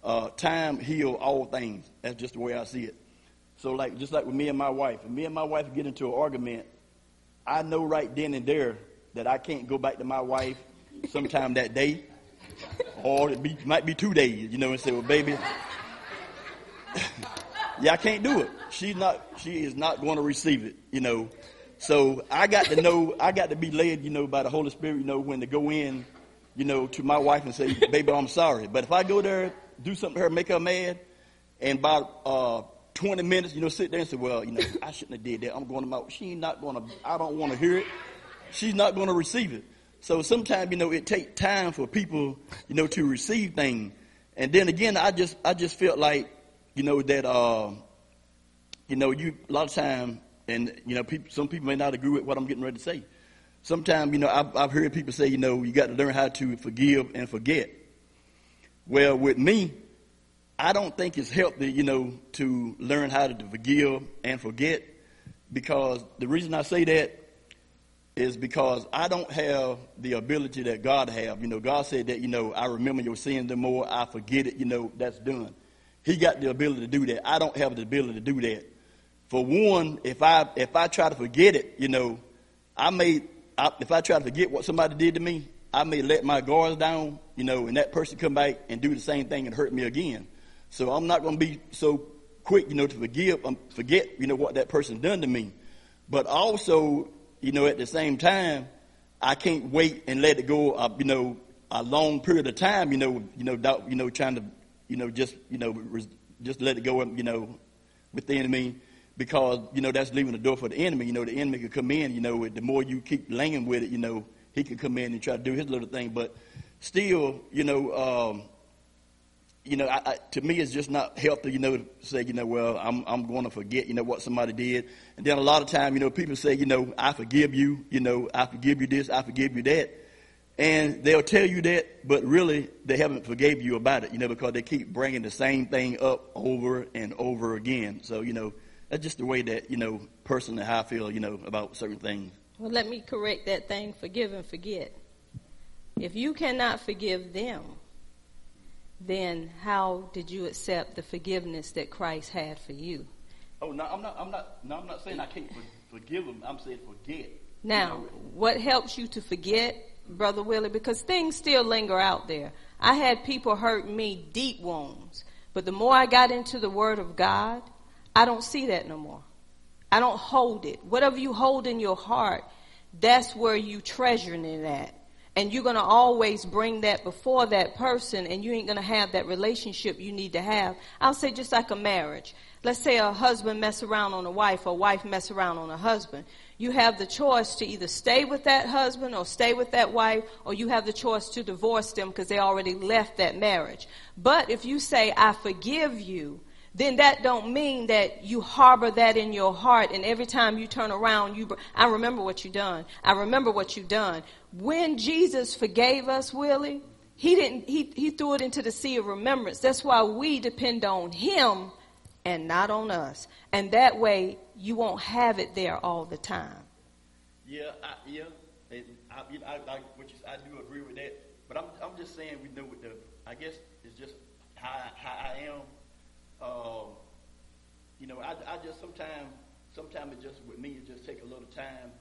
uh, time heal all things. That's just the way I see it. So, like, just like with me and my wife, if me and my wife get into an argument, I know right then and there that I can't go back to my wife sometime that day, or it be, might be two days, you know, and say, well, baby, [laughs] yeah, I can't do it. She's not, she is not going to receive it, you know. So I got to know, I got to be led, you know, by the Holy Spirit, you know, when to go in, you know, to my wife and say, baby, I'm sorry. But if I go there, do something to her, make her mad, and about uh, 20 minutes, you know, sit there and say, well, you know, I shouldn't have did that. I'm going to my, she's not going to, I don't want to hear it. She's not going to receive it. So sometimes, you know, it takes time for people, you know, to receive things. And then again, I just, I just felt like, you know, that, uh, you know, you, a lot of time, and, you know, people, some people may not agree with what I'm getting ready to say. Sometimes, you know, I've, I've heard people say, you know, you got to learn how to forgive and forget. Well, with me, I don't think it's healthy, you know, to learn how to forgive and forget because the reason I say that is because I don't have the ability that God have. You know, God said that, you know, I remember your sins the more I forget it, you know, that's done. He got the ability to do that. I don't have the ability to do that. For one, if I if I try to forget it, you know, I may I, if I try to forget what somebody did to me, I may let my guards down, you know, and that person come back and do the same thing and hurt me again. So I'm not going to be so quick, you know, to forgive, um, forget, you know, what that person done to me. But also, you know, at the same time, I can't wait and let it go, uh, you know, a long period of time, you know, you know, doubt, you know, trying to, you know, just, you know, res- just let it go, you know, with the enemy, because you know that's leaving the door for the enemy. You know, the enemy could come in. You know, the more you keep laying with it, you know, he could come in and try to do his little thing. But still, you know, um, you know, I, I, to me, it's just not healthy, you know, to say, you know, well, I'm, I'm going to forget, you know, what somebody did. And then a lot of time, you know, people say, you know, I forgive you, you know, I forgive you this, I forgive you that. And they'll tell you that, but really they haven't forgave you about it, you know, because they keep bringing the same thing up over and over again. So, you know, that's just the way that, you know, personally how I feel, you know, about certain things. Well, let me correct that thing forgive and forget. If you cannot forgive them, then how did you accept the forgiveness that Christ had for you? Oh, no, I'm not, I'm not, no, I'm not saying I can't forgive them. I'm saying forget. Now, what helps you to forget, Brother Willie? Because things still linger out there. I had people hurt me deep wounds, but the more I got into the Word of God, I don't see that no more. I don't hold it. Whatever you hold in your heart, that's where you treasuring it at. And you're going to always bring that before that person and you ain't going to have that relationship you need to have. I'll say just like a marriage. Let's say a husband mess around on a wife or a wife mess around on a husband. You have the choice to either stay with that husband or stay with that wife or you have the choice to divorce them because they already left that marriage. But if you say i forgive you then that don't mean that you harbor that in your heart and every time you turn around you i remember what you done. I remember what you done. When jesus forgave us willie he didn't he, he threw it into the sea of remembrance. That's why we depend on him and not on us. And that way you won't have it there all the time. Yeah I, yeah I, I, I, what you, I do agree with that. But I'm, I'm just saying, we know what the, I guess it's just how, how I am. Um, you know, I, I just sometimes, sometimes it just, with me, it just take a little time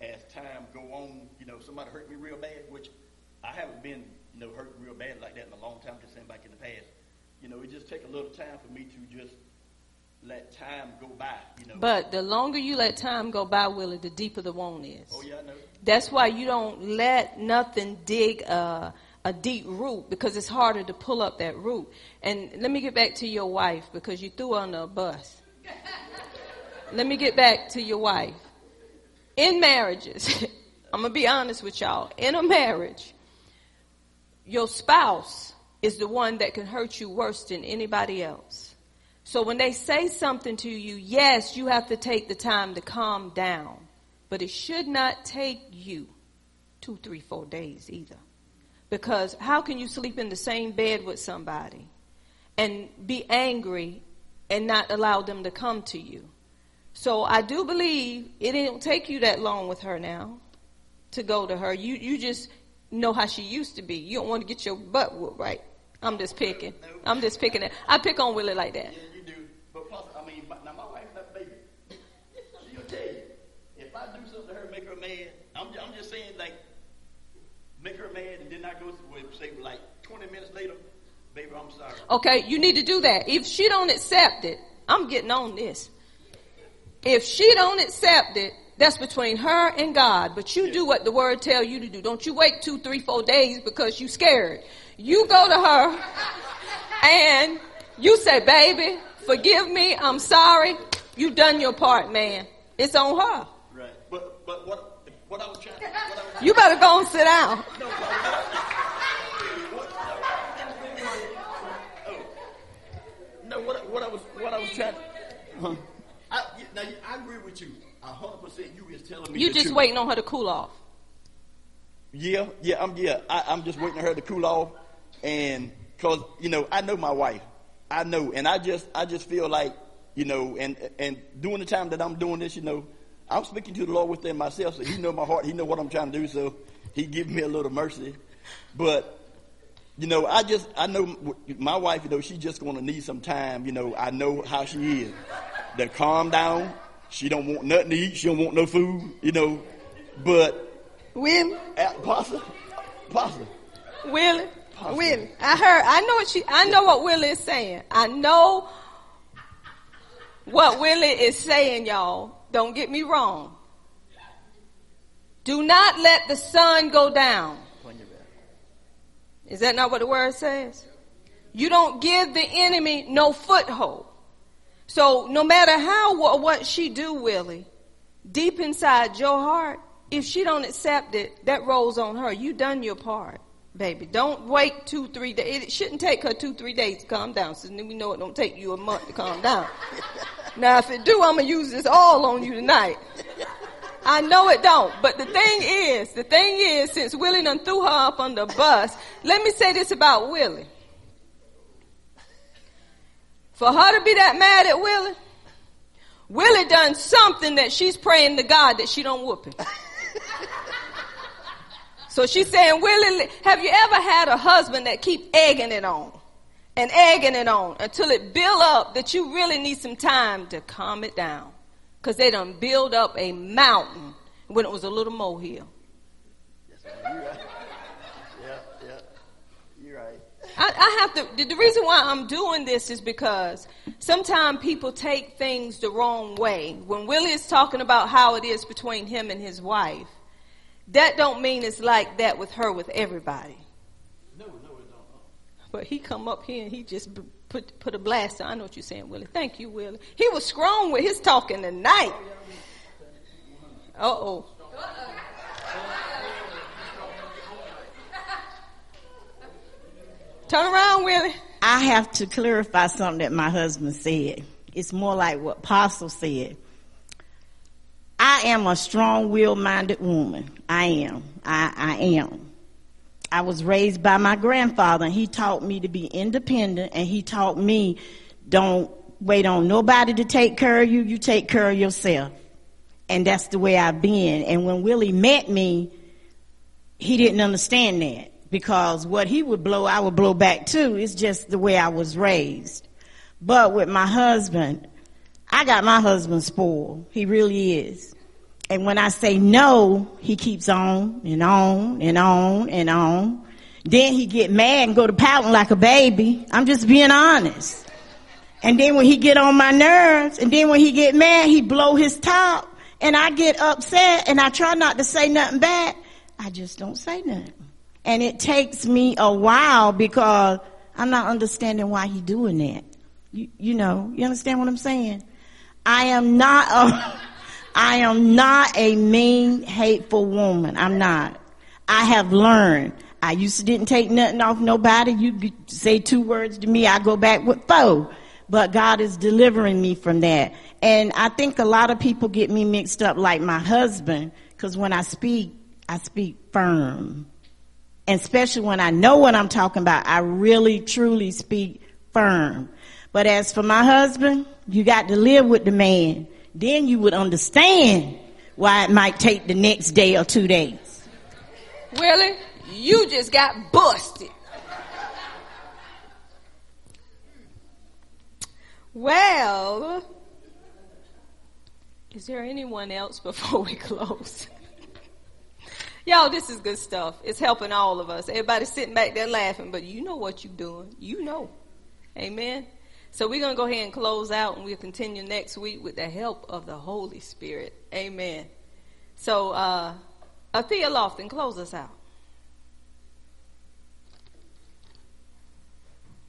as time go on. You know, somebody hurt me real bad, which I haven't been, you know, hurt real bad like that in a long time, just saying back in the past. You know, it just take a little time for me to just let time go by, you know. But the longer you let time go by, Willie, the deeper the wound is. oh, yeah, I know. That's why you don't let nothing dig a, a deep root because it's harder to pull up that root. And let me get back to your wife because you threw under a bus. [laughs] let me get back to your wife. In marriages, I'm going to be honest with y'all. In a marriage, your spouse is the one that can hurt you worse than anybody else. So when they say something to you, yes, you have to take the time to calm down. But it should not take you two, three, four days either. Because how can you sleep in the same bed with somebody and be angry and not allow them to come to you? So I do believe it didn't take you that long with her now to go to her. You you just know how she used to be. You don't want to get your butt whooped, right? I'm just picking. I'm just picking it. I pick on Willie like that. Yeah, you do. But plus, I mean, my, now my wife's not baby. She'll tell you. If I do something to her, make her mad, I'm, I'm just saying, like, make her mad, and then I go to, say, like, 20 minutes later, baby, I'm sorry. Okay, you need to do that. If she don't accept it, I'm getting on this. If she don't accept it, that's between her and God. But you do what the word tell you to do. Don't you wait two, three, four days because you scared. You go to her and you say, baby, forgive me. I'm sorry. You done your part, man. It's on her. Right. But, but what, what I was trying, what I was You better go and sit down. No, what, oh, no, what, what I was, what I was trying. Huh? I, now I agree with you. A hundred percent, you is telling me. You just truth. waiting on her to cool off. Yeah, yeah, I'm yeah. I, I'm just waiting on her to cool off, and cause you know I know my wife, I know, and I just I just feel like you know, and and during the time that I'm doing this, you know, I'm speaking to the Lord within myself, so He know my heart, He know what I'm trying to do, so He give me a little mercy, but. You know, I just, I know my wife, you know, she's just going to need some time. You know, I know how she is. To calm down. She don't want nothing to eat. She don't want no food, you know. But, Willie, uh, Pastor, Willie. Willie. I heard. I know what she. I know what Willie is saying. I know what Willie is saying, y'all. Don't get me wrong. Do not let the sun go down. Is that not what the word says? You don't give the enemy no foothold. So no matter how or what she do, Willie, deep inside your heart, if she don't accept it, that rolls on her. You done your part, baby. Don't wait two, three days. It shouldn't take her two, three days to calm down. So then we know it don't take you a month to calm down. [laughs] now if it do, I'm gonna use this all on you tonight. I know it don't. But the thing is, the thing is, since Willie done threw her up on the bus, let me say this about Willie. For her to be that mad at Willie, Willie done something that she's praying to God that she don't whoop him. [laughs] so she's saying, Willie, have you ever had a husband that keep egging it on? And egging it on until it build up that you really need some time to calm it down. Cause they done build up a mountain when it was a little molehill. You're right. [laughs] Yeah, yeah. You're right. I, I have to. The, reason why I'm doing this is because sometimes people take things the wrong way. When Willie is talking about how it is between him and his wife, that don't mean it's like that with her with everybody. No, no, it don't. But he come up here and he just put put a blast. on. I know what you're saying, Willie. Thank you, Willie. He was strong with his talking tonight. Uh oh. Turn around, Willie. I have to clarify something that my husband said. It's more like what Apostle said. I am a strong willed minded woman. I am. I, I am. I was raised by my grandfather and he taught me to be independent and he taught me don't wait on nobody to take care of you, you take care of yourself. And that's the way I've been. And when Willie met me, he didn't understand that because what he would blow, I would blow back too. It's just the way I was raised. But with my husband, I got my husband spoiled. He really is. And when I say no, he keeps on and on and on and on. Then he get mad and go to pouting like a baby. I'm just being honest. And then when he get on my nerves, and then when he get mad, he blow his top, and I get upset, and I try not to say nothing back. I just don't say nothing. And it takes me a while because I'm not understanding why he doing that. You, you know, you understand what I'm saying? I am not a, [laughs] I am not a mean, hateful woman. I'm not. I have learned. I used to didn't take nothing off nobody. You say two words to me, I go back with four. But God is delivering me from that. And I think a lot of people get me mixed up like my husband, because when I speak, I speak firm. And especially when I know what I'm talking about, I really truly speak firm. But as for my husband, you got to live with the man. Then you would understand why it might take the next day or two days. Willie, you just got busted. Well, is there anyone else before we [laughs] close? Y'all, this is good stuff. It's helping all of us. Everybody's sitting back there laughing, but you know what you're doing. You know. Amen. So we're going to go ahead and close out and we'll continue next week with the help of the Holy Spirit. Amen. So, uh, Athea Lofton, close us out.